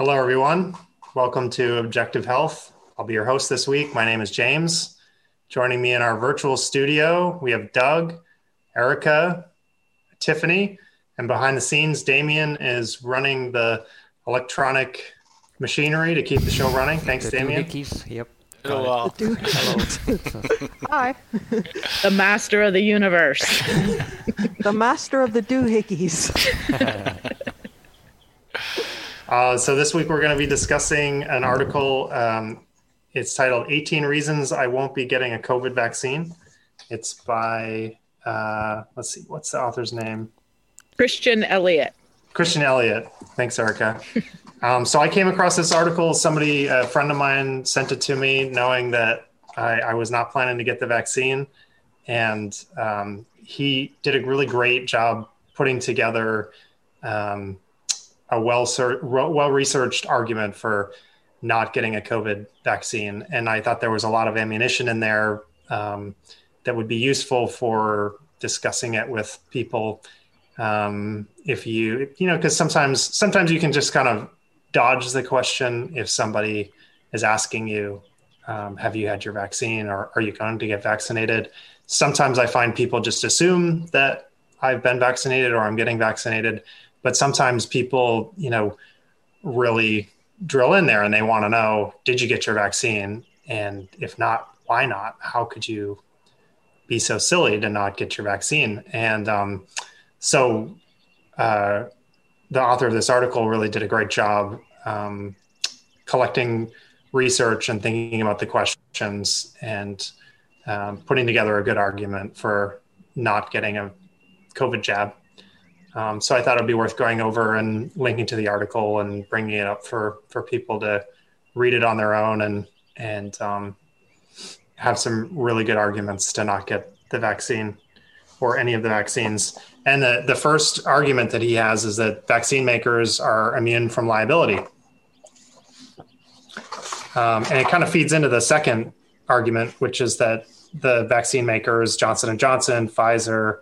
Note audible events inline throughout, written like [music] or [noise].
Hello, everyone. Welcome to Objective Health. I'll be your host this week. My name is James. Joining me in our virtual studio, we have Doug, Erica, Tiffany, and behind the scenes, Damien is running the electronic machinery to keep the show running. Thanks, The Damien. doohickeys, Yep. Oh, wow. [laughs] Hi, the master of the universe. [laughs] [laughs] the master of the doohickeys. Uh, so this week we're going to be discussing an article. Um, it's titled 18 Reasons I Won't Be Getting a COVID Vaccine. It's by, uh, let's see, what's the author's name? Christian Elliot. Christian Elliot. Thanks, Erica. [laughs] Um, so I came across this article. Somebody, a friend of mine, sent it to me, knowing that I, I was not planning to get the vaccine, and um, he did a really great job putting together um, a well well researched argument for not getting a COVID vaccine. And I thought there was a lot of ammunition in there um, that would be useful for discussing it with people. Um, if you you know because sometimes sometimes you can just kind of dodge the question if somebody is asking you um, have you had your vaccine or are you going to get vaccinated? Sometimes i find people just assume that i've been vaccinated or i'm getting vaccinated but sometimes people you know really drill in there and they want to know did you get your vaccine? And if not why not? How could you be so silly to not get your vaccine? And um, so uh, the author of this article really did a great job um, collecting research and thinking about the questions and um, putting together a good argument for not getting a COVID jab. Um, so I thought it'd be worth going over and linking to the article and bringing it up for for people to read it on their own and and um, have some really good arguments to not get the vaccine or any of the vaccines. And the, the first argument that he has is that vaccine makers are immune from liability. Um, and it kind of feeds into the second argument, which is that the vaccine makers, Johnson and Johnson, Pfizer,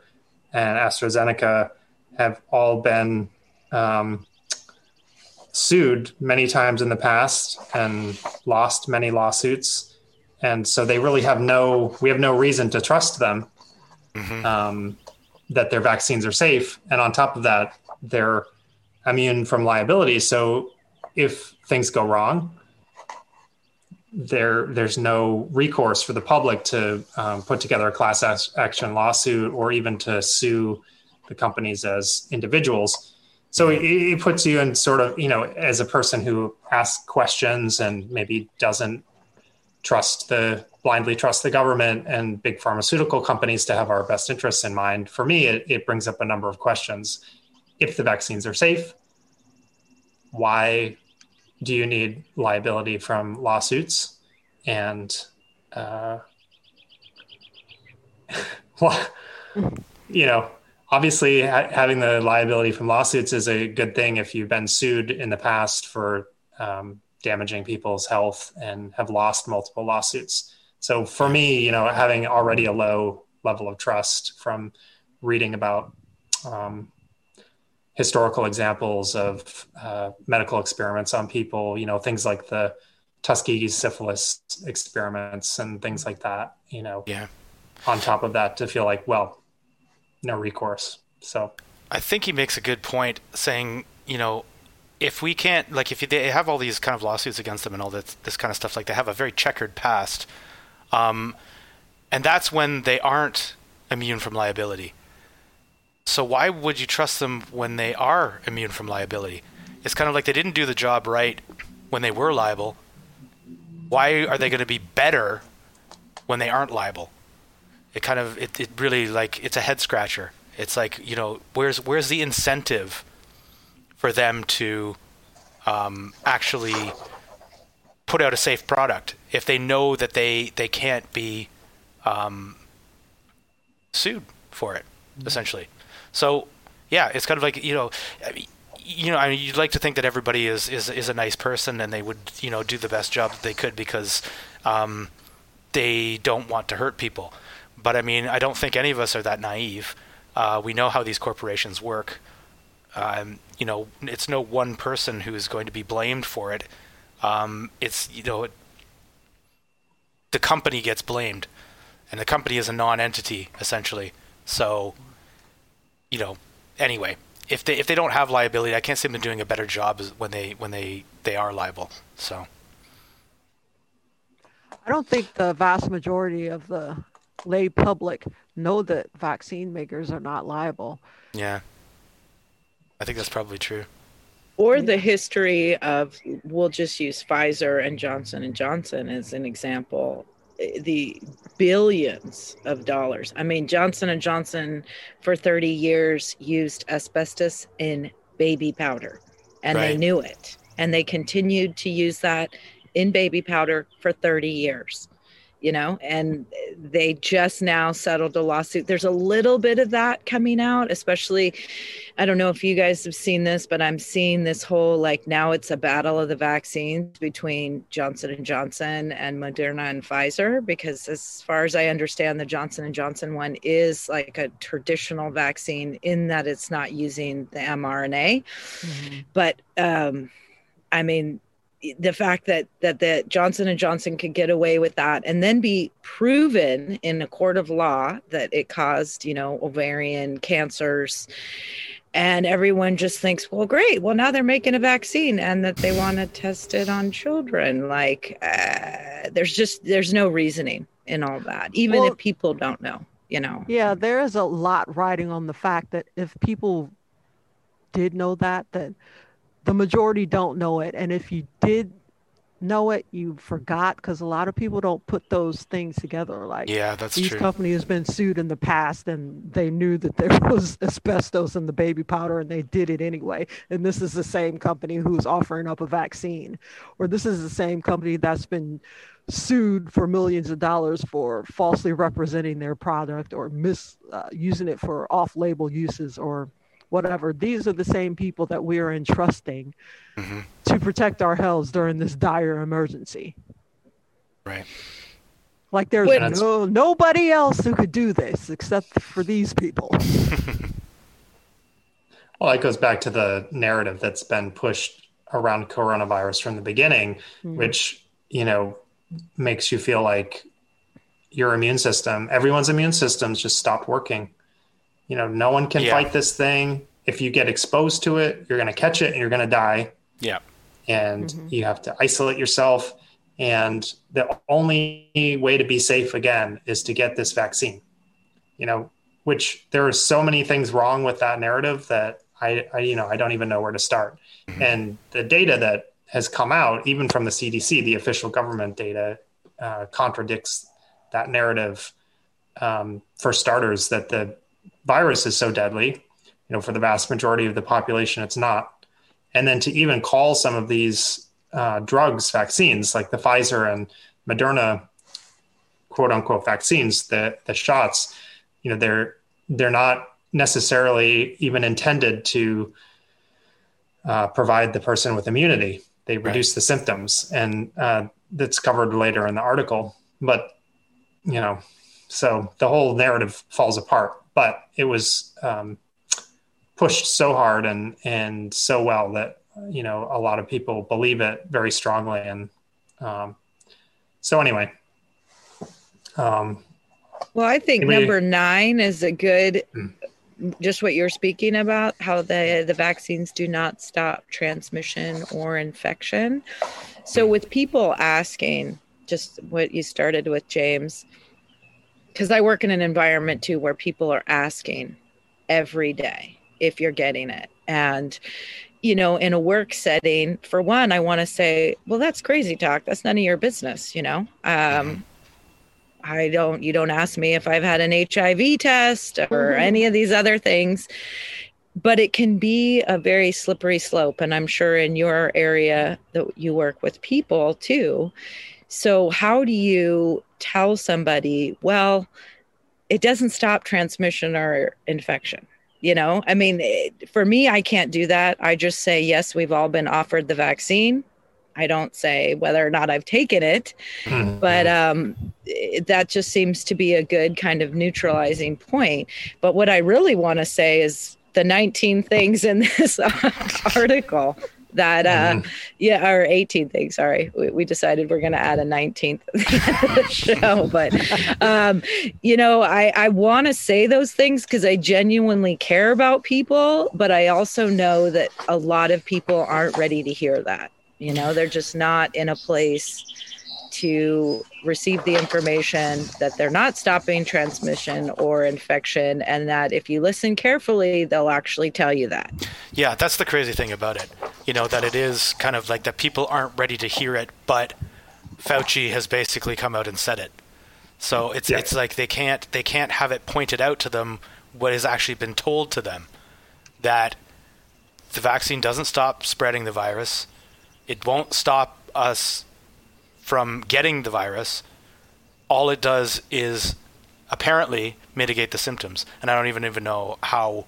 and AstraZeneca, have all been um, sued many times in the past and lost many lawsuits, and so they really have no. We have no reason to trust them mm-hmm. um, that their vaccines are safe, and on top of that, they're immune from liability. So if things go wrong, there there's no recourse for the public to um, put together a class action lawsuit or even to sue the companies as individuals. So it, it puts you in sort of you know as a person who asks questions and maybe doesn't trust the blindly trust the government and big pharmaceutical companies to have our best interests in mind. For me, it, it brings up a number of questions. If the vaccines are safe, why do you need liability from lawsuits? And uh, well, [laughs] you know, obviously ha- having the liability from lawsuits is a good thing if you've been sued in the past for um, damaging people's health and have lost multiple lawsuits. So for me, you know, having already a low level of trust from reading about um, historical examples of uh, medical experiments on people, you know, things like the Tuskegee syphilis experiments and things like that, you know. Yeah. On top of that, to feel like, well, no recourse. So I think he makes a good point saying, you know, if we can't, like, if they have all these kind of lawsuits against them and all this, this kind of stuff, like they have a very checkered past um, and that's when they aren't immune from liability. So why would you trust them when they are immune from liability? It's kind of like they didn't do the job right when they were liable. Why are they going to be better when they aren't liable? It kind of it, it really like it's a head scratcher. It's like you know where's where's the incentive for them to um, actually put out a safe product if they know that they they can't be um, sued for it mm-hmm. essentially so yeah it's kind of like you know you know I mean, you'd like to think that everybody is, is is a nice person and they would you know do the best job that they could because um, they don't want to hurt people but I mean I don't think any of us are that naive uh, we know how these corporations work Um, you know, it's no one person who is going to be blamed for it. Um, it's you know, it, the company gets blamed, and the company is a non-entity essentially. So, you know, anyway, if they if they don't have liability, I can't see them doing a better job when they when they they are liable. So. I don't think the vast majority of the lay public know that vaccine makers are not liable. Yeah. I think that's probably true. Or the history of we'll just use Pfizer and Johnson and Johnson as an example. The billions of dollars. I mean, Johnson and Johnson for 30 years used asbestos in baby powder, and right. they knew it, and they continued to use that in baby powder for 30 years you know, and they just now settled a lawsuit. There's a little bit of that coming out, especially. I don't know if you guys have seen this, but I'm seeing this whole like now it's a battle of the vaccines between Johnson and Johnson and Moderna and Pfizer because as far as I understand the Johnson and Johnson one is like a traditional vaccine in that it's not using the mRNA. Mm-hmm. But um I mean the fact that that the Johnson and Johnson could get away with that and then be proven in a court of law that it caused, you know, ovarian cancers and everyone just thinks, well, great. Well, now they're making a vaccine and that they want to test it on children. Like, uh, there's just there's no reasoning in all that, even well, if people don't know. You know. Yeah, there is a lot riding on the fact that if people did know that, that the majority don't know it. And if you did know it, you forgot because a lot of people don't put those things together. Like, yeah, that's these true. company has been sued in the past and they knew that there [laughs] was asbestos in the baby powder and they did it anyway. And this is the same company who's offering up a vaccine, or this is the same company that's been sued for millions of dollars for falsely representing their product or mis uh, using it for off-label uses or whatever. These are the same people that we are entrusting mm-hmm. to protect our health during this dire emergency. Right. Like there's no, nobody else who could do this except for these people. [laughs] well, it goes back to the narrative that's been pushed around coronavirus from the beginning, mm-hmm. which, you know, makes you feel like your immune system, everyone's immune systems just stopped working. You know, no one can yeah. fight this thing. If you get exposed to it, you're going to catch it and you're going to die. Yeah. And mm-hmm. you have to isolate yourself. And the only way to be safe again is to get this vaccine. You know, which there are so many things wrong with that narrative that I, I you know, I don't even know where to start. Mm-hmm. And the data that has come out, even from the CDC, the official government data, uh, contradicts that narrative. Um, for starters, that the virus is so deadly. You know, for the vast majority of the population, it's not. And then to even call some of these uh, drugs vaccines, like the Pfizer and Moderna, quote unquote vaccines, the the shots, you know, they're they're not necessarily even intended to uh, provide the person with immunity. They reduce right. the symptoms, and uh, that's covered later in the article. But you know, so the whole narrative falls apart but it was um, pushed so hard and and so well that you know a lot of people believe it very strongly and um, so anyway um, well i think number nine is a good hmm. just what you're speaking about how the the vaccines do not stop transmission or infection so hmm. with people asking just what you started with james because I work in an environment too where people are asking every day if you're getting it. And, you know, in a work setting, for one, I want to say, well, that's crazy talk. That's none of your business, you know? Um, I don't, you don't ask me if I've had an HIV test or mm-hmm. any of these other things. But it can be a very slippery slope. And I'm sure in your area that you work with people too. So, how do you tell somebody, well, it doesn't stop transmission or infection. You know, I mean, it, for me, I can't do that. I just say, yes, we've all been offered the vaccine. I don't say whether or not I've taken it, mm-hmm. but um, it, that just seems to be a good kind of neutralizing point. But what I really want to say is the 19 things in this [laughs] article that uh mm-hmm. yeah or 18 thing sorry we, we decided we're going to add a 19th at the end of the show but um you know i i want to say those things because i genuinely care about people but i also know that a lot of people aren't ready to hear that you know they're just not in a place to receive the information that they're not stopping transmission or infection, and that if you listen carefully, they'll actually tell you that. Yeah, that's the crazy thing about it. You know, that it is kind of like that people aren't ready to hear it, but Fauci has basically come out and said it. So it's yeah. it's like they can't they can't have it pointed out to them what has actually been told to them that the vaccine doesn't stop spreading the virus. It won't stop us from getting the virus, all it does is apparently mitigate the symptoms. And I don't even even know how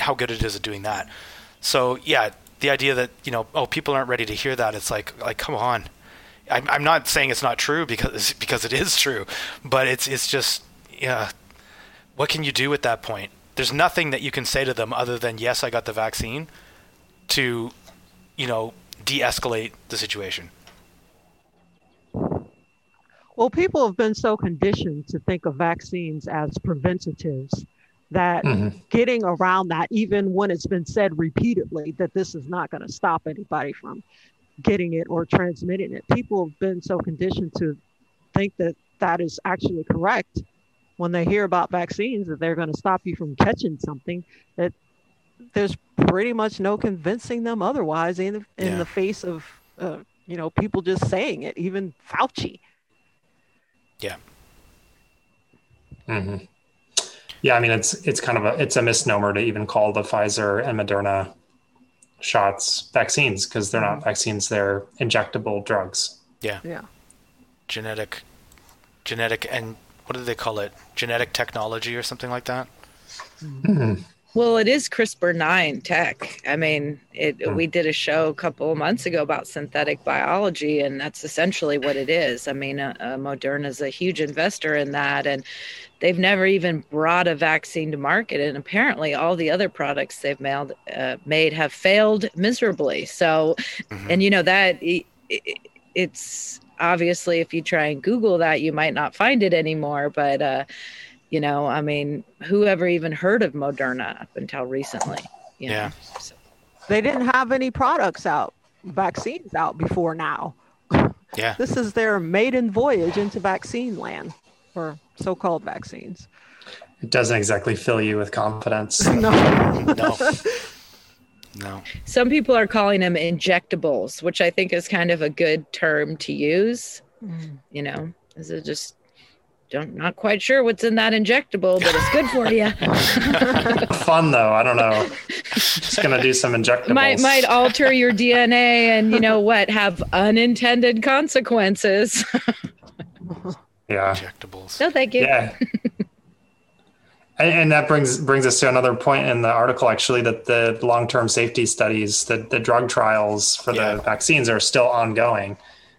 how good it is at doing that. So yeah, the idea that you know oh people aren't ready to hear that it's like like come on. I'm, I'm not saying it's not true because [laughs] because it is true, but it's it's just yeah. What can you do at that point? There's nothing that you can say to them other than yes, I got the vaccine, to you know de-escalate the situation. Well, people have been so conditioned to think of vaccines as preventatives that mm-hmm. getting around that, even when it's been said repeatedly that this is not going to stop anybody from getting it or transmitting it, people have been so conditioned to think that that is actually correct when they hear about vaccines that they're going to stop you from catching something that there's pretty much no convincing them otherwise in the, in yeah. the face of uh, you know people just saying it even fauci yeah. Mm-hmm. Yeah, I mean it's it's kind of a it's a misnomer to even call the Pfizer and Moderna shots vaccines because they're not mm-hmm. vaccines; they're injectable drugs. Yeah. Yeah. Genetic, genetic, and what do they call it? Genetic technology or something like that. Mm-hmm. Well, it is CRISPR nine tech. I mean, it, hmm. we did a show a couple of months ago about synthetic biology, and that's essentially what it is. I mean, uh, uh, Moderna is a huge investor in that, and they've never even brought a vaccine to market. And apparently, all the other products they've mailed, uh, made have failed miserably. So, mm-hmm. and you know that it, it's obviously if you try and Google that, you might not find it anymore, but. You know, I mean, who ever even heard of Moderna up until recently? yeah. So. They didn't have any products out, vaccines out before now. [laughs] Yeah. this is their maiden voyage into vaccine land or so called vaccines. It doesn't exactly fill you with confidence. [laughs] no. no. [laughs] No. Some people are calling them injectables, which I think is kind of a good term to use. Mm. You know, is it just don't not quite sure what's in that injectable, but it's good for you. [laughs] Fun though, I don't know. Just gonna do some injectables. Might might alter your DNA and you know what have unintended consequences. [laughs] yeah. Injectables. No, thank you. Yeah. [laughs] and, and that brings brings us to another point in the article actually that the long-term safety studies, the, the drug trials for yeah. the vaccines are still ongoing.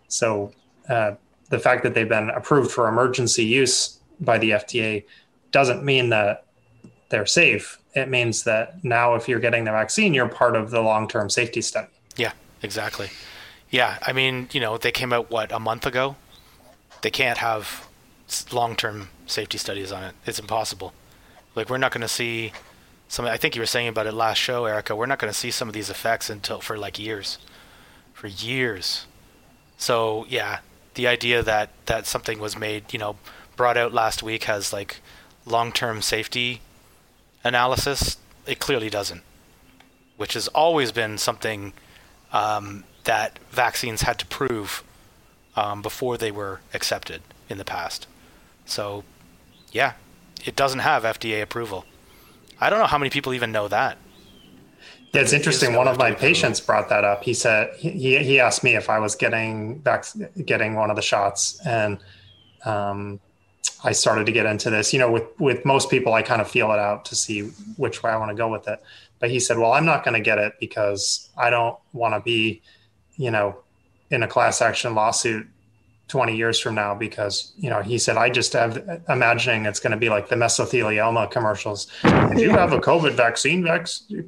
So uh, the fact that they've been approved for emergency use by the FDA doesn't mean that they're safe. It means that now, if you're getting the vaccine, you're part of the long term safety study. Yeah, exactly. Yeah, I mean, you know, they came out, what, a month ago? They can't have long term safety studies on it. It's impossible. Like, we're not going to see some, I think you were saying about it last show, Erica, we're not going to see some of these effects until for like years. For years. So, yeah, the idea that that something was made, you know, brought out last week has like long-term safety analysis. It clearly doesn't, which has always been something um, that vaccines had to prove um, before they were accepted in the past. So, yeah, it doesn't have FDA approval. I don't know how many people even know that. Yeah, it's interesting. One of my patients brought that up. He said he he asked me if I was getting back getting one of the shots, and um, I started to get into this. You know, with with most people, I kind of feel it out to see which way I want to go with it. But he said, "Well, I'm not going to get it because I don't want to be, you know, in a class action lawsuit 20 years from now because you know he said i just have imagining it's going to be like the mesothelioma commercials. If you have a covid vaccine vac-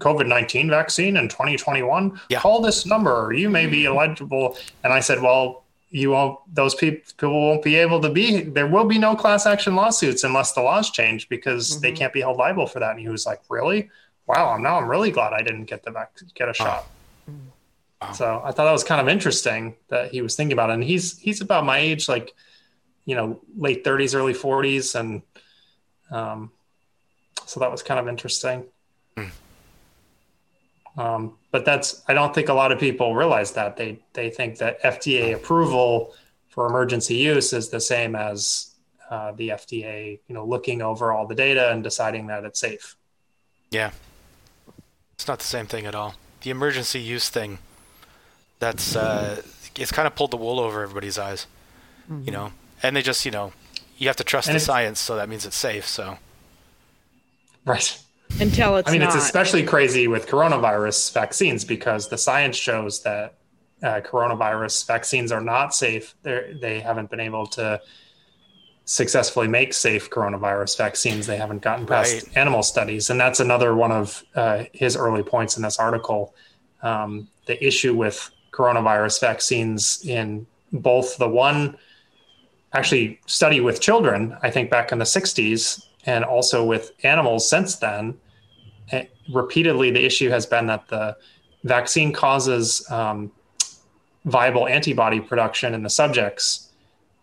covid-19 vaccine in 2021 Yeah. call this number. You may be eligible. And i said well you won't those people people won't be able to be there will be no class action lawsuits unless the laws change because they Mhm. can't be held liable for that. And he was like really? Wow now i'm really glad i didn't get the vac- get a shot Wow. so I thought that was kind of interesting that he was thinking about it. And he's he's about my age, like you know, late 30s, early 40s, and um, so that was kind of interesting. Hmm. Um, but that's I don't think a lot of people realize that they they think that FDA approval for emergency use is the same as uh, the FDA, you know, looking over all the data and deciding that it's safe. Yeah. It's not the same thing at all. The emergency use thing, that's, uh, it's kind of pulled the wool over everybody's eyes, you know? And they just, you know, you have to trust And the science, so that means it's safe, so. Right. Until it's I mean, not. it's especially crazy with coronavirus vaccines because the science shows that uh, coronavirus vaccines are not safe. They're, they haven't been able to successfully make safe coronavirus vaccines. They haven't gotten past Right. animal studies. And that's another one of uh, his early points in this article. Um, the issue with coronavirus vaccines in both the one actually study with children, I think back in the 60s, and also with animals since then, eh, repeatedly the issue has been that the vaccine causes um, viable antibody production in the subjects,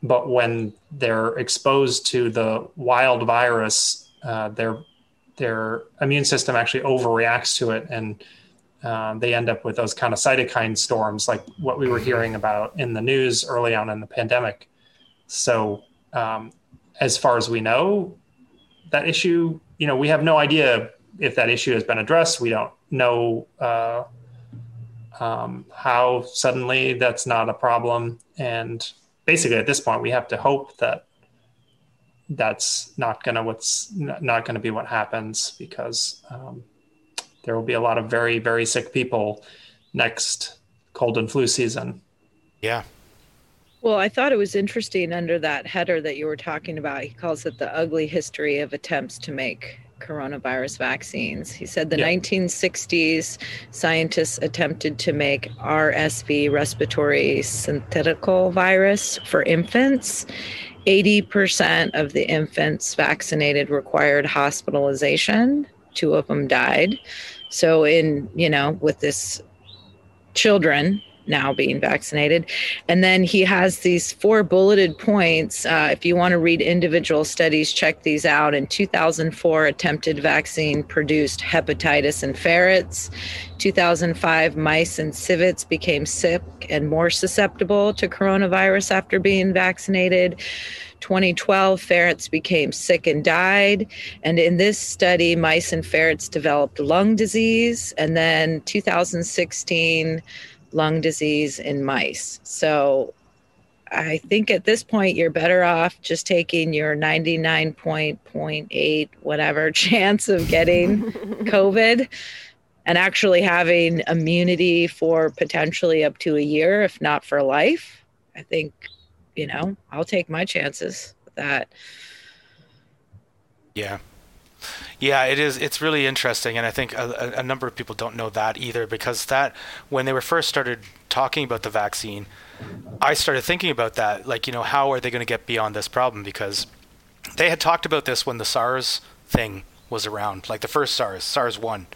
but when they're exposed to the wild virus, uh, their their immune system actually overreacts to it, and um, they end up with those kind of cytokine storms, like what we were hearing about in the news early on in the pandemic. So, um, as far as we know, that issue, you know, we have no idea if that issue has been addressed. We don't know uh, um, how suddenly that's not a problem. And basically, at this point, we have to hope that that's not going to what's not to be what happens because um, there will be a lot of very very sick people next cold and flu season. Yeah. Well, I thought it was interesting under that header that you were talking about. He calls it the ugly history of attempts to make coronavirus vaccines. He said the Yeah. 1960s scientists attempted to make RSV respiratory syncytial virus for infants. 80% of the infants vaccinated required hospitalization. Two of them died. So in, you know, with this children now being vaccinated. And then he has these four bulleted points. Uh, if you want to read individual studies, check these out. In 2004, attempted vaccine produced hepatitis in ferrets. 2005, mice and civets became sick and more susceptible to coronavirus after being vaccinated. 2012, ferrets became sick and died. And in this study, mice and ferrets developed lung disease. And then 2016, lung disease in mice. So I think at this point you're better off just taking your 99.8 whatever [laughs] chance of getting [laughs] COVID and actually having immunity for potentially up to a year, if not for life. I think, you know, I'll take my chances with that. Yeah. Yeah, it is. It's really interesting, and I think a, a, a number of people don't know that either because that when they were first started talking about the vaccine, I started thinking about that. Like, you know, how are they going to get beyond this problem? Because they had talked about this when the SARS thing was around, like the first SARS, SARS one.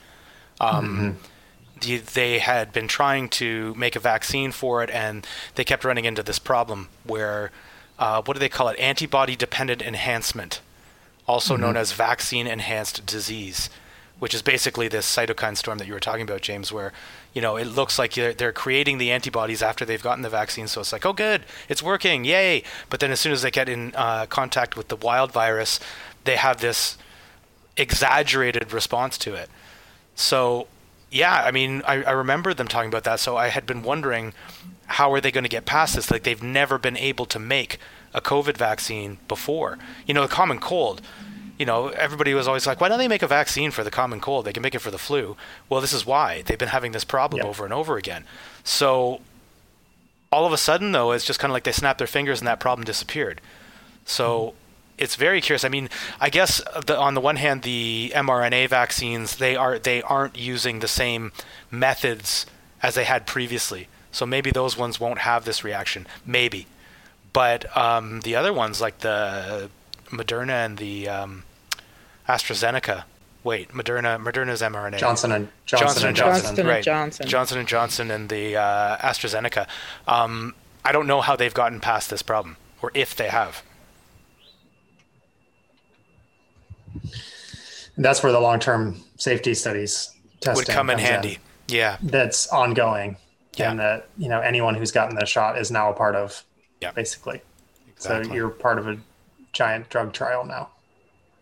Um, the, they had been trying to make a vaccine for it, and they kept running into this problem where, uh, what do they call it? Antibody dependent enhancement also known as vaccine enhanced disease, which is basically this cytokine storm that you were talking about, James, where you know it looks like they're, they're creating the antibodies after they've gotten the vaccine, so it's like, oh, good, it's working, yay! But then as soon as they get in uh, contact with the wild virus, they have this exaggerated response to it. So, yeah, I mean, I, I remember them talking about that. So I had been wondering, how are they going to get past this? Like they've never been able to make a COVID vaccine before. You know, the common cold. You know, everybody was always like, why don't they make a vaccine for the common cold? They can make it for the flu. Well, this is why they've been having this problem over and over again. So all of a sudden, though, it's just kind of like they snapped their fingers and that problem disappeared. So it's very curious. I mean, I guess the, on the one hand, the mRNA vaccines they are they aren't using the same methods as they had previously. So maybe those ones won't have this reaction. Maybe, but um, the other ones like the Moderna and the um, AstraZeneca. Wait, Moderna. Moderna's mRNA. Johnson and Johnson, Johnson and and Johnson. Johnson and right. Johnson. Johnson and Johnson and the uh, AstraZeneca. Um, I don't know how they've gotten past this problem, or if they have. That's where the long-term safety studies testing Would come in comes handy. Yeah. That's ongoing, Yeah. and that you know anyone who's gotten the shot is now a part of, Yeah. basically. Exactly. So you're part of a giant drug trial now.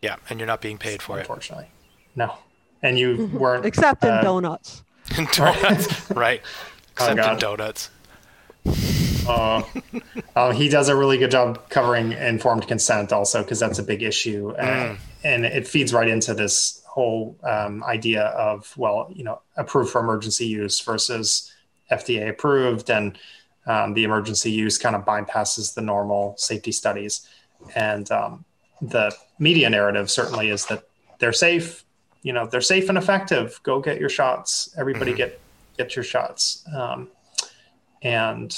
Yeah, and you're not being paid for it. Unfortunately, no. And you weren't Except in uh, donuts. [laughs] donuts, right? [laughs] Oh, Except in donuts. Uh, um, he does a really good job covering informed consent also because that's a big issue and, and it feeds right into this whole um, idea of well you know approved for emergency use versus fda approved and um, the emergency use kind of bypasses the normal safety studies. And um, the media narrative certainly is that they're safe you know they're safe and effective. Go get your shots. Everybody Mhm. get get your shots. Um, and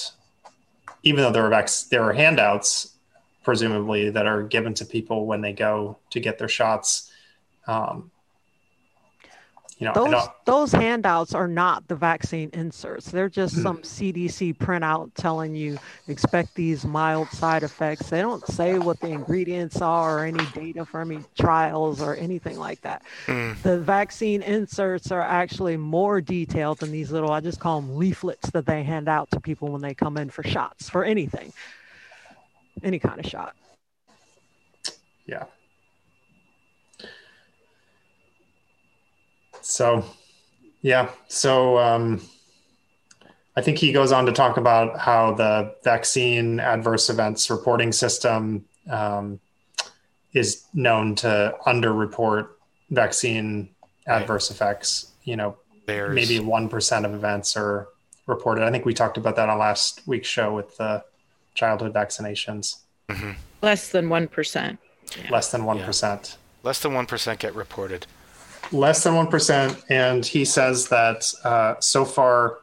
even though there are vac- there are handouts, presumably that are given to people when they go to get their shots. Um, you know, Those those handouts are not the vaccine inserts. They're just some CDC printout telling you expect these mild side effects. They don't say what the ingredients are or any data from any trials or anything like that. Mm. The vaccine inserts are actually more detailed than these little I just call them leaflets that they hand out to people when they come in for shots for anything. Any kind of shot. yeah. So, yeah. So, um, I think he goes on to talk about how the vaccine adverse events reporting system um, is known to underreport vaccine Right. adverse effects. You know, There's maybe 1% of events are reported. I think we talked about that on last week's show with the childhood vaccinations. Mhm. Less than 1%. Less than 1%. less than one percent get reported. Less than 1%. And he says that uh, so far,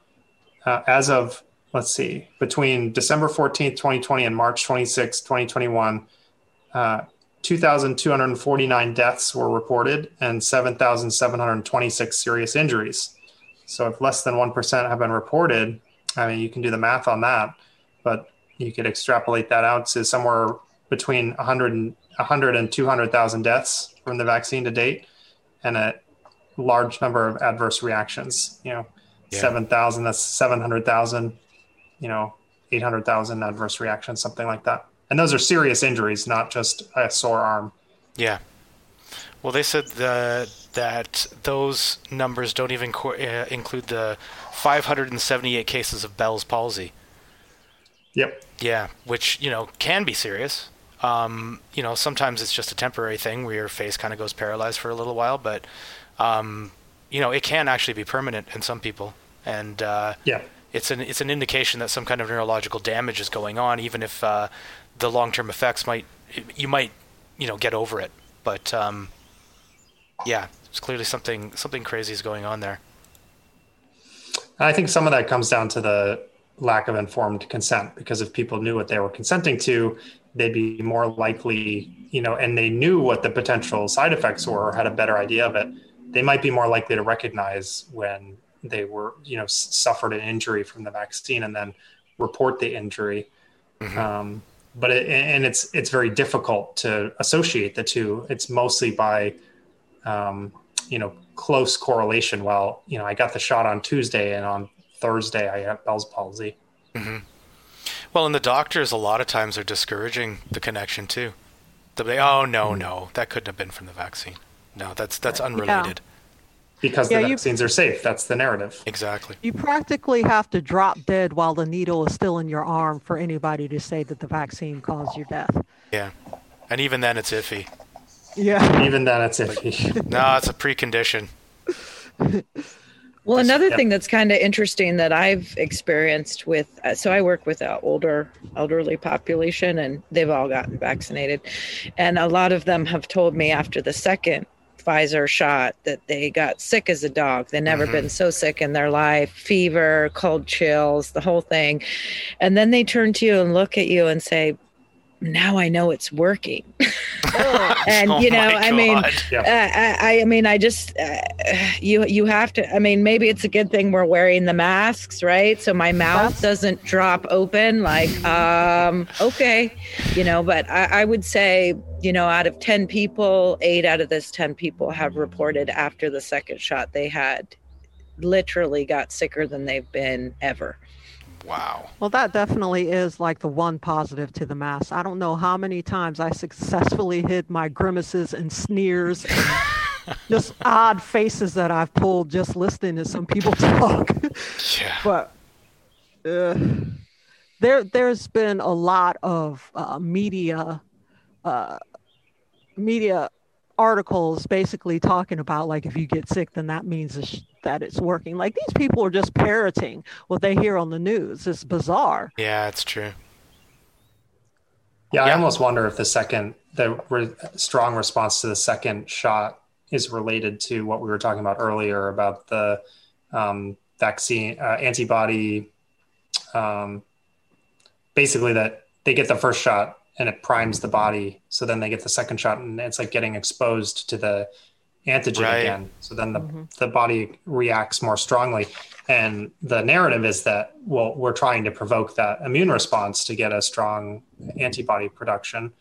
uh, as of, let's see, between December 14th, 2020 and March 26th, 2021, uh, 2,249 deaths were reported and 7,726 serious injuries. So if less than 1% have been reported, I mean, you can do the math on that, but you could extrapolate that out to somewhere between 100 and, 100 and 200,000 deaths from the vaccine to date and a large number of adverse reactions. You know, Yeah. 7,000, that's 700,000, you know, 800,000 adverse reactions, something like that. And those are serious injuries, not just a sore arm. Yeah. Well, they said the, that those numbers don't even co- uh, include the 578 cases of Bell's palsy. Yep. Yeah, which you know can be serious. Um, you know, sometimes it's just a temporary thing where your face kind of goes paralyzed for a little while, but um, you know, it can actually be permanent in some people, and uh, Yeah. it's an it's an indication that some kind of neurological damage is going on, even if uh, the long term effects might you might you know get over it, but um, yeah, it's clearly something something crazy is going on there. I think some of that comes down to the lack of informed consent because if people knew what they were consenting to, they'd be more likely, you know, and they knew what the potential side effects were or had a better idea of it, they might be more likely to recognize when they were, you know, suffered an injury from the vaccine and then report the injury. Mhm. Um, but it, and it's it's very difficult to associate the two. It's mostly by um, you know close correlation. Well, you know, I got the shot on Tuesday, and on Thursday I had Bell's palsy. Mm-hmm. Well, and the doctors a lot of times are discouraging the connection too. They'll be, oh no, mm-hmm. no, that couldn't have been from the vaccine. No, that's that's unrelated. because Yeah, the you- vaccines are safe. That's the narrative. Exactly. You practically have to drop dead while the needle is still in your arm for anybody to say that the vaccine caused your death. Yeah. And even then, it's iffy. Yeah. Even then, it's iffy. [laughs] No, it's a precondition. [laughs] Well, another thing that's kind of interesting that I've experienced with, uh, so I work with an older elderly population, and they've all gotten vaccinated, and a lot of them have told me after the second Pfizer shot that they got sick as a dog. They've never mm-hmm. been so sick in their life, fever, cold chills, the whole thing, and then they turn to you and look at you and say, now I know it's working. [laughs] [laughs] and oh you know, I mean, yeah. uh, I, I, mean, I just uh, you you have to. I mean, maybe it's a good thing we're wearing the masks, right? So my mouth That's... doesn't drop open. Like, um, okay, you know. But I, I would say, you know, out of ten people, eight out of those ten people have reported after the second shot they had literally got sicker than they've been ever. Wow. Well, that definitely is like the one positive to the mask. I don't know how many times I successfully hid my grimaces and sneers and [laughs] just odd faces that I've pulled just listening to some people [laughs] talk. yeah. But uh, there, there's been a lot of uh, media, uh, media articles basically talking about like if you get sick, then that means that it's working. Like these people are just parroting what they hear on the news. It's bizarre. Yeah, it's true. Yeah, I almost wonder if the second, the re- strong response to the second shot is related to what we were talking about earlier about the um, vaccine uh, antibody. Um, basically, that they get the first shot and it primes the body, so then they get the second shot, and it's like getting exposed to the antigen right. again. So then the, mm-hmm. the body reacts more strongly. And the narrative is that, well, we're trying to provoke that immune response to get a strong antibody production.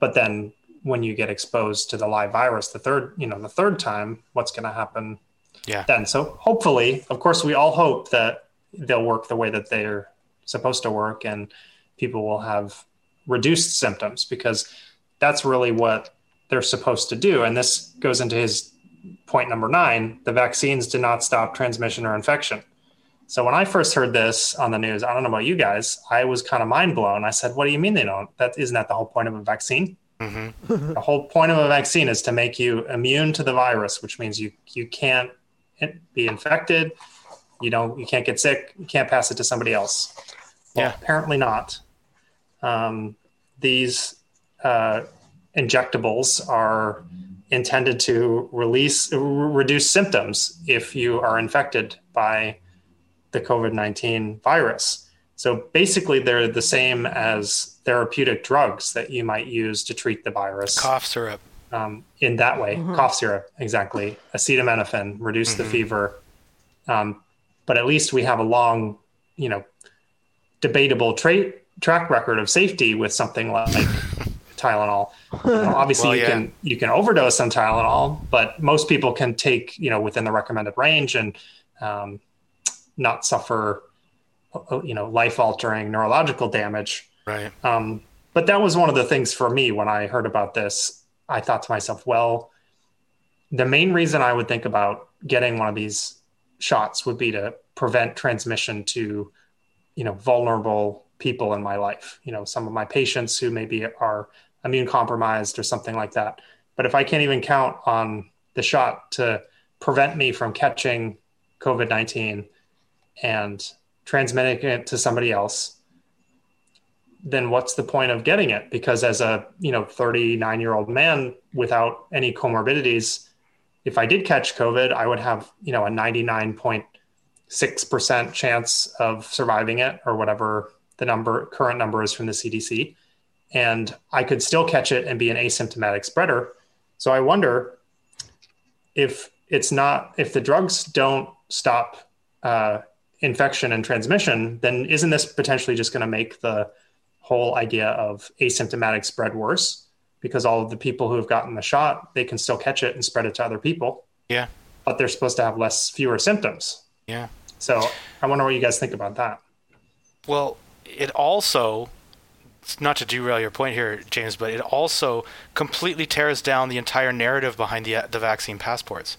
But then when you get exposed to the live virus, the third, you know, the third time, what's going to happen yeah. then? So hopefully, of course, we all hope that they'll work the way that they're supposed to work and people will have reduced symptoms because that's really what they're supposed to do. And this goes into his point number nine the vaccines do not stop transmission or infection. So when I first heard this on the news, I don't know about you guys, I was kind of mind blown. I said, "What do you mean they don't? That isn't that the whole point of a vaccine? Mm-hmm. the whole point of a vaccine is to make you immune to the virus, which means you you can't be infected, you don't you can't get sick, you can't pass it to somebody else. Well, yeah. apparently not. Um, these uh, injectables are intended to release reduce symptoms if you are infected by the COVID-19 virus. So basically they're the same as therapeutic drugs that you might use to treat the virus. Cough syrup. Um, in that way, mm-hmm. cough syrup, exactly. Acetaminophen, reduce mm-hmm. the fever. Um, but at least we have a long, you know, debatable tra- track record of safety with something like Tylenol. You know, [laughs] obviously, well, yeah. you can you can overdose on Tylenol, but most people can take you know within the recommended range and um, not suffer uh, you know life altering neurological damage. Right. Um, but that was one of the things for me when I heard about this. I thought to myself, well, the main reason I would think about getting one of these shots would be to prevent transmission to you know vulnerable people in my life you know some of my patients who maybe are immune compromised or something like that. But if I can't even count on the shot to prevent me from catching COVID 19 and transmitting it to somebody else, then what's the point of getting it? Because as a you know 39 year old man without any comorbidities, if I did catch COVID, I would have you know a 99.6% chance of surviving it or whatever the number current number is from the CDC and I could still catch it and be an asymptomatic spreader. So I wonder if it's not if the drugs don't stop uh, infection and transmission, then isn't this potentially just going to make the whole idea of asymptomatic spread worse? Because all of the people who have gotten the shot, they can still catch it and spread it to other people. Yeah. But they're supposed to have less fewer symptoms. Yeah. So I wonder what you guys think about that. Well, it also not to derail your point here, James, but it also completely tears down the entire narrative behind the the vaccine passports.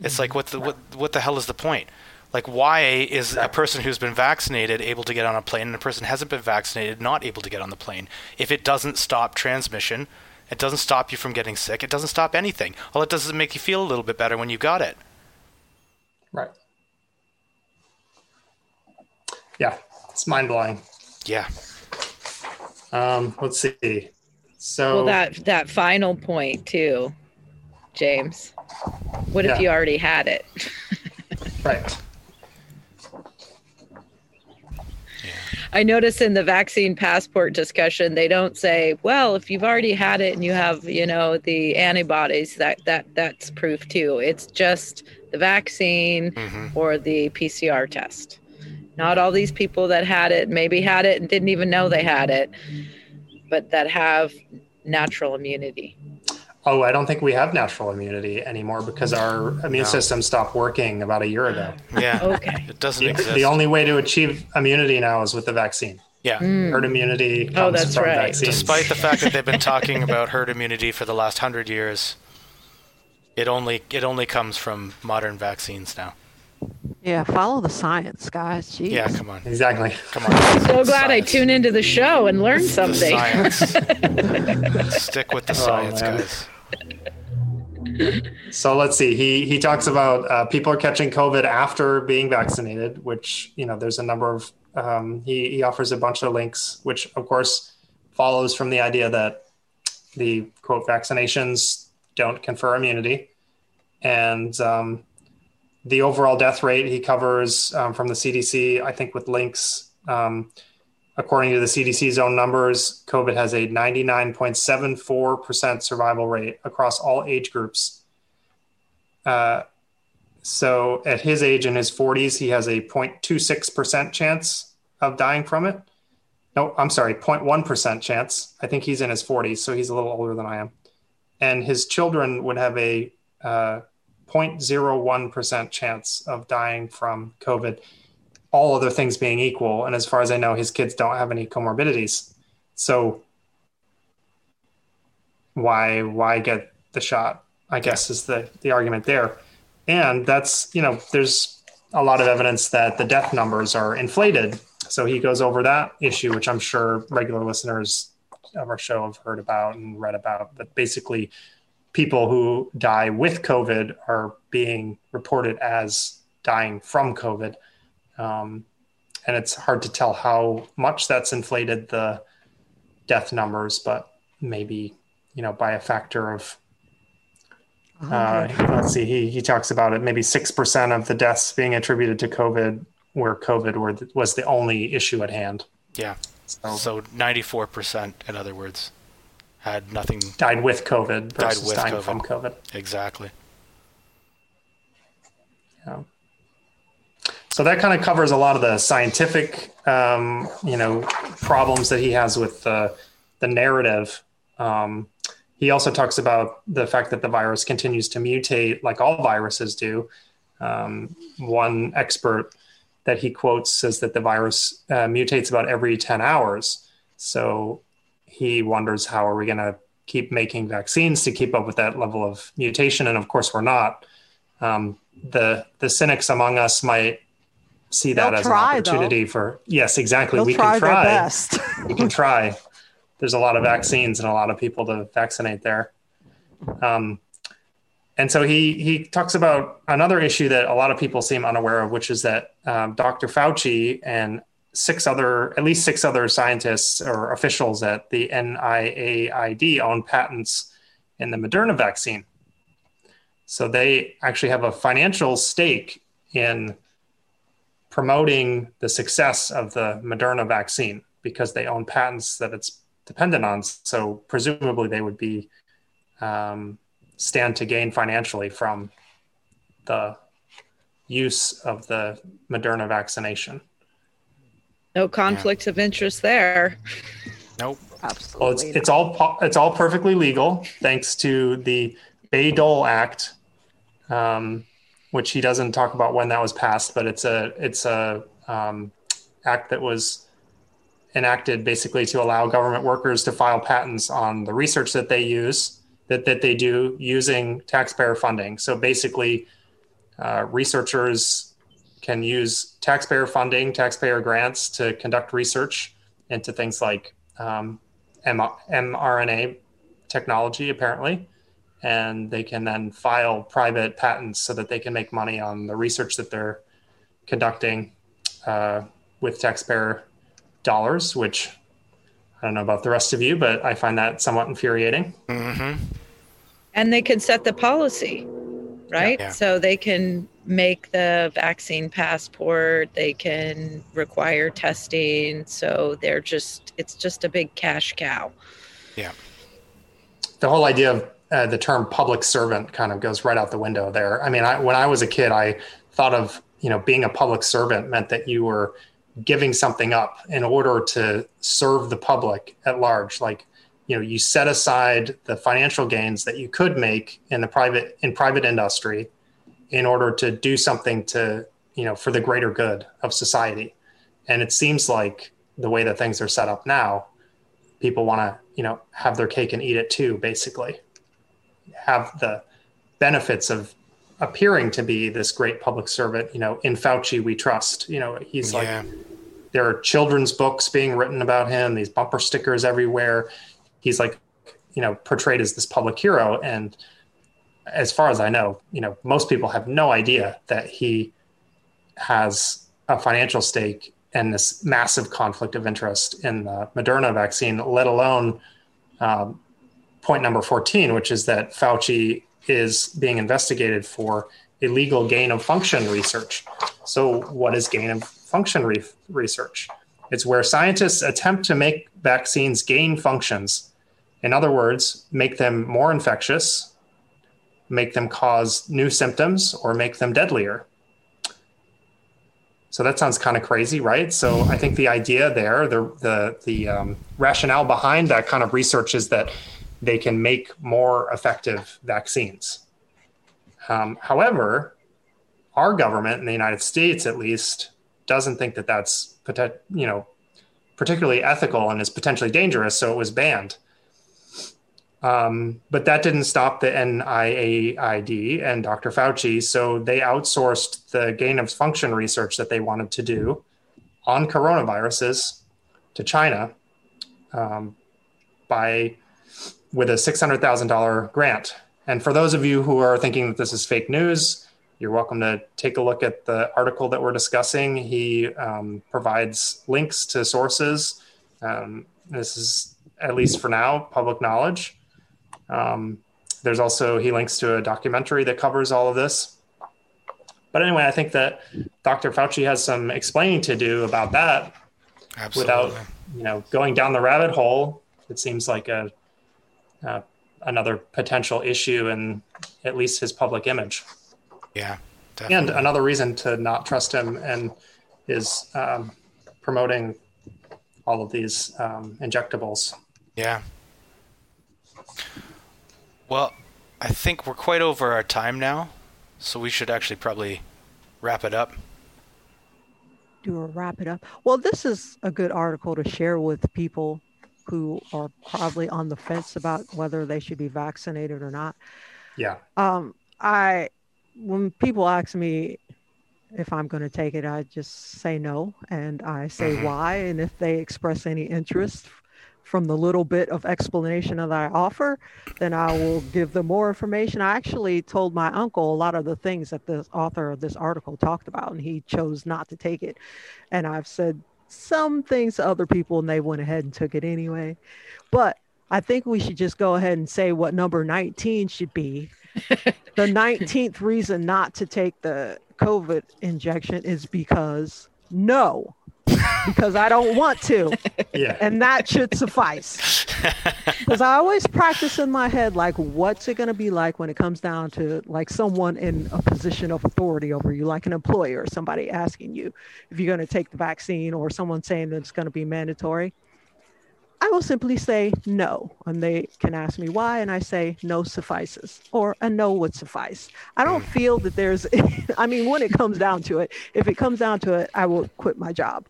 It's mm-hmm. like what the what what the hell is the point? Like why is a person who's been vaccinated able to get on a plane and a person hasn't been vaccinated not able to get on the plane? If it doesn't stop transmission, it doesn't stop you from getting sick, it doesn't stop anything. All it does is make you feel a little bit better when you got it. Right. Yeah, it's mind blowing. Yeah. Um, let's see. So Well, that that final point too, James. What if you already had it? [laughs] right. I notice in the vaccine passport discussion, they don't say, "Well, if you've already had it and you have, you know, the antibodies, that that that's proof too." It's just the vaccine hmm or the PCR test. Not all these people that had it maybe had it and didn't even know they had it, but that have natural immunity. Oh, I don't think we have natural immunity anymore because our immune No. system stopped working about a year ago. Yeah. Okay. It doesn't The, exist. the only way to achieve immunity now is with the vaccine. yeah. Hmm. Herd immunity oh, comes Oh, that's from right. vaccines. Despite the fact that they've been talking [laughs] about herd immunity for the last hundred years, it only it only comes from modern vaccines now. Yeah, follow the science, guys. Jeez. Yeah, come on, exactly. come on. I'm So glad I Science. tune into the show and learn something. [laughs] Stick with the science, man. guys. So let's see. He he talks about uh, people are catching COVID after being vaccinated, which you know there's a number of. Um, he he offers a bunch of links, which of course follows from the idea that the quote vaccinations don't confer immunity, and um, the overall death rate he covers um, from the CDC. I think with links. Um, According to the CDC's own numbers, COVID has a 99.74% survival rate across all age groups. Uh, so at his age in his 40s, he has a 0.26% chance of dying from it. No, I'm sorry, 0.1% chance. I think he's in his 40s, so he's a little older than I am. And his children would have a uh, 0.01% chance of dying from COVID all other things being equal. And as far as I know, his kids don't have any comorbidities. So why why get the shot? I guess is the the argument there. And that's you know there's a lot of evidence that the death numbers are inflated. So he goes over that issue, which I'm sure regular listeners of our show have heard about and read about. but basically people who die with COVID are being reported as dying from COVID um, and it's hard to tell how much that's inflated the death numbers, but maybe you know by a factor of uh, let's see, he he talks about it maybe six percent of the deaths being attributed to COVID, where COVID were, was the only issue at hand. Yeah. So, So 94%, in other words, had nothing died with COVID versus with dying COVID. from COVID. exactly. Yeah. So that kind of covers a lot of the scientific, um, you know, problems that he has with the the narrative. Um, he also talks about the fact that the virus continues to mutate, like all viruses do. Um, one expert that he quotes says that the virus uh, mutates about every ten hours. So he wonders how are we going to keep making vaccines to keep up with that level of mutation, and of course we're not. Um, the the cynics among us might see that They'll as try, an opportunity for yes exactly. They'll we try can their try. best. we can try. There's a lot of vaccines and a lot of people to vaccinate there. Um, and so he he talks about another issue that a lot of people seem unaware of which is that um, dr fauci and six other at least six other scientists or officials at the niaid own patents in the moderna vaccine so they actually have a financial stake in promoting the success of the Moderna vaccine because they own patents that it's dependent on. So presumably they would be um, stand to gain financially from the use of the Moderna vaccination. No conflicts of interest there. Nope. Absolutely. Well, it's it's all it's all perfectly legal thanks to the Bayh-Dole Act, um, which he doesn't talk about when that was passed, but it's a it's a um, act that was enacted basically to allow government workers to file patents on the research that they use that that they do using taxpayer funding. So basically, uh, researchers can use taxpayer funding, taxpayer grants to conduct research into things like um, M- mRNA technology, apparently, and they can then file private patents so that they can make money on the research that they're conducting uh, with taxpayer dollars, which I don't know about the rest of you, but I find that somewhat infuriating. Mm-hmm. And they can set the policy, right? Yeah. So they can make the vaccine passport, they can require testing. So they're just, it's just a big cash cow. Yeah. The whole idea of uh, the term public servant kind of goes right out the window there. I mean, I, when I was a kid, I thought of, you know, being a public servant meant that you were giving something up in order to serve the public at large. Like, you know, you set aside the financial gains that you could make in the private in private industry in order to do something to, you know, for the greater good of society. And it seems like the way that things are set up now, people want to, you know, have their cake and eat it too, basically. Have the benefits of appearing to be this great public servant, you know, in Fauci we trust. You know, he's like there are children's books being written about him, these bumper stickers everywhere. He's like, you know, portrayed as this public hero. And as far as I know, you know, most people have no idea that he has a financial stake and this massive conflict of interest in the Moderna vaccine, let alone um, point number 14, which is that Fauci is being investigated for illegal gain of function research. So, what is gain of function re- research? It's where scientists attempt to make vaccines gain functions. In other words, make them more infectious, make them cause new symptoms, or make them deadlier. So that sounds kind of crazy, right? So I think the idea there, the the the um, rationale behind that kind of research is that they can make more effective vaccines. Um, however, our government in the United States, at least, doesn't think that that's you know particularly ethical and is potentially dangerous, so it was banned. Um, but that didn't stop the NIAID and Dr. Fauci, so they outsourced the gain of function research that they wanted to do on coronaviruses to China um, by with a six hundred thousand dollar grant. And for those of you who are thinking that this is fake news, you're welcome to take a look at the article that we're discussing. He um, provides links to sources. Um, this is, at least for now, public knowledge. Um, there's also, he links to a documentary that covers all of this. But anyway, I think that Dr. Fauci has some explaining to do about that Absolutely. without, you know, going down the rabbit hole. It seems like a, uh, another potential issue in at least his public image yeah. and another reason to not trust him and is um, promoting all of these um, injectables. Yeah. Well, I think we're quite over our time now, so we should actually probably wrap it up. do a wrap it up. Well, this is a good article to share with people who are probably on the fence about whether they should be vaccinated or not. Yeah, Um, I when people ask me if I'm going to take it, I just say no, and I say Mhm. why, and if they express any interest from the little bit of explanation that I offer, then I will give them more information. I actually told my uncle a lot of the things that the author of this article talked about, and he chose not to take it. And I've said some things to other people, and they went ahead and took it anyway. But I think we should just go ahead and say what number 19 should be. [laughs] the 19th reason not to take the COVID injection is because no, because I don't want to. [laughs] yeah, And that should suffice. [laughs] Because I always practice in my head, like, what's it going to be like when it comes down to like someone in a position of authority over you, like an employer or somebody asking you if you're going to take the vaccine or someone saying that it's going to be mandatory. I will simply say no. And they can ask me why. And I say no suffices or a no would suffice. I don't feel that there's, [laughs] I mean, when it comes down to it, if it comes down to it, I will quit my job.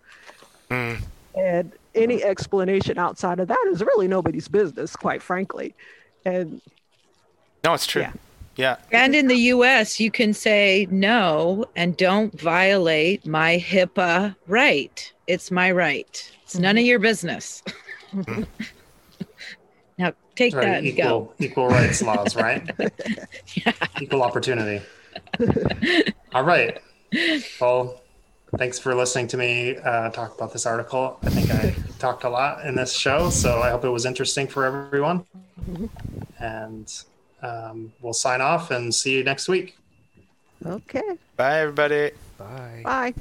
Mm, And any explanation outside of that is really nobody's business, quite frankly. And no, it's true. Yeah. Yeah. And in the US, you can say no and don't violate my HIPAA right. It's my right. It's none of your business. [laughs] [laughs] Now take Right, that and equal go. equal rights laws, [laughs] right? Yeah. Equal opportunity. [laughs] All right. Well, thanks for listening to me uh, talk about this article. I think I talked a lot in this show, so I hope it was interesting for everyone. And um, we'll sign off and see you next week. Okay. Bye, everybody. Bye. Bye.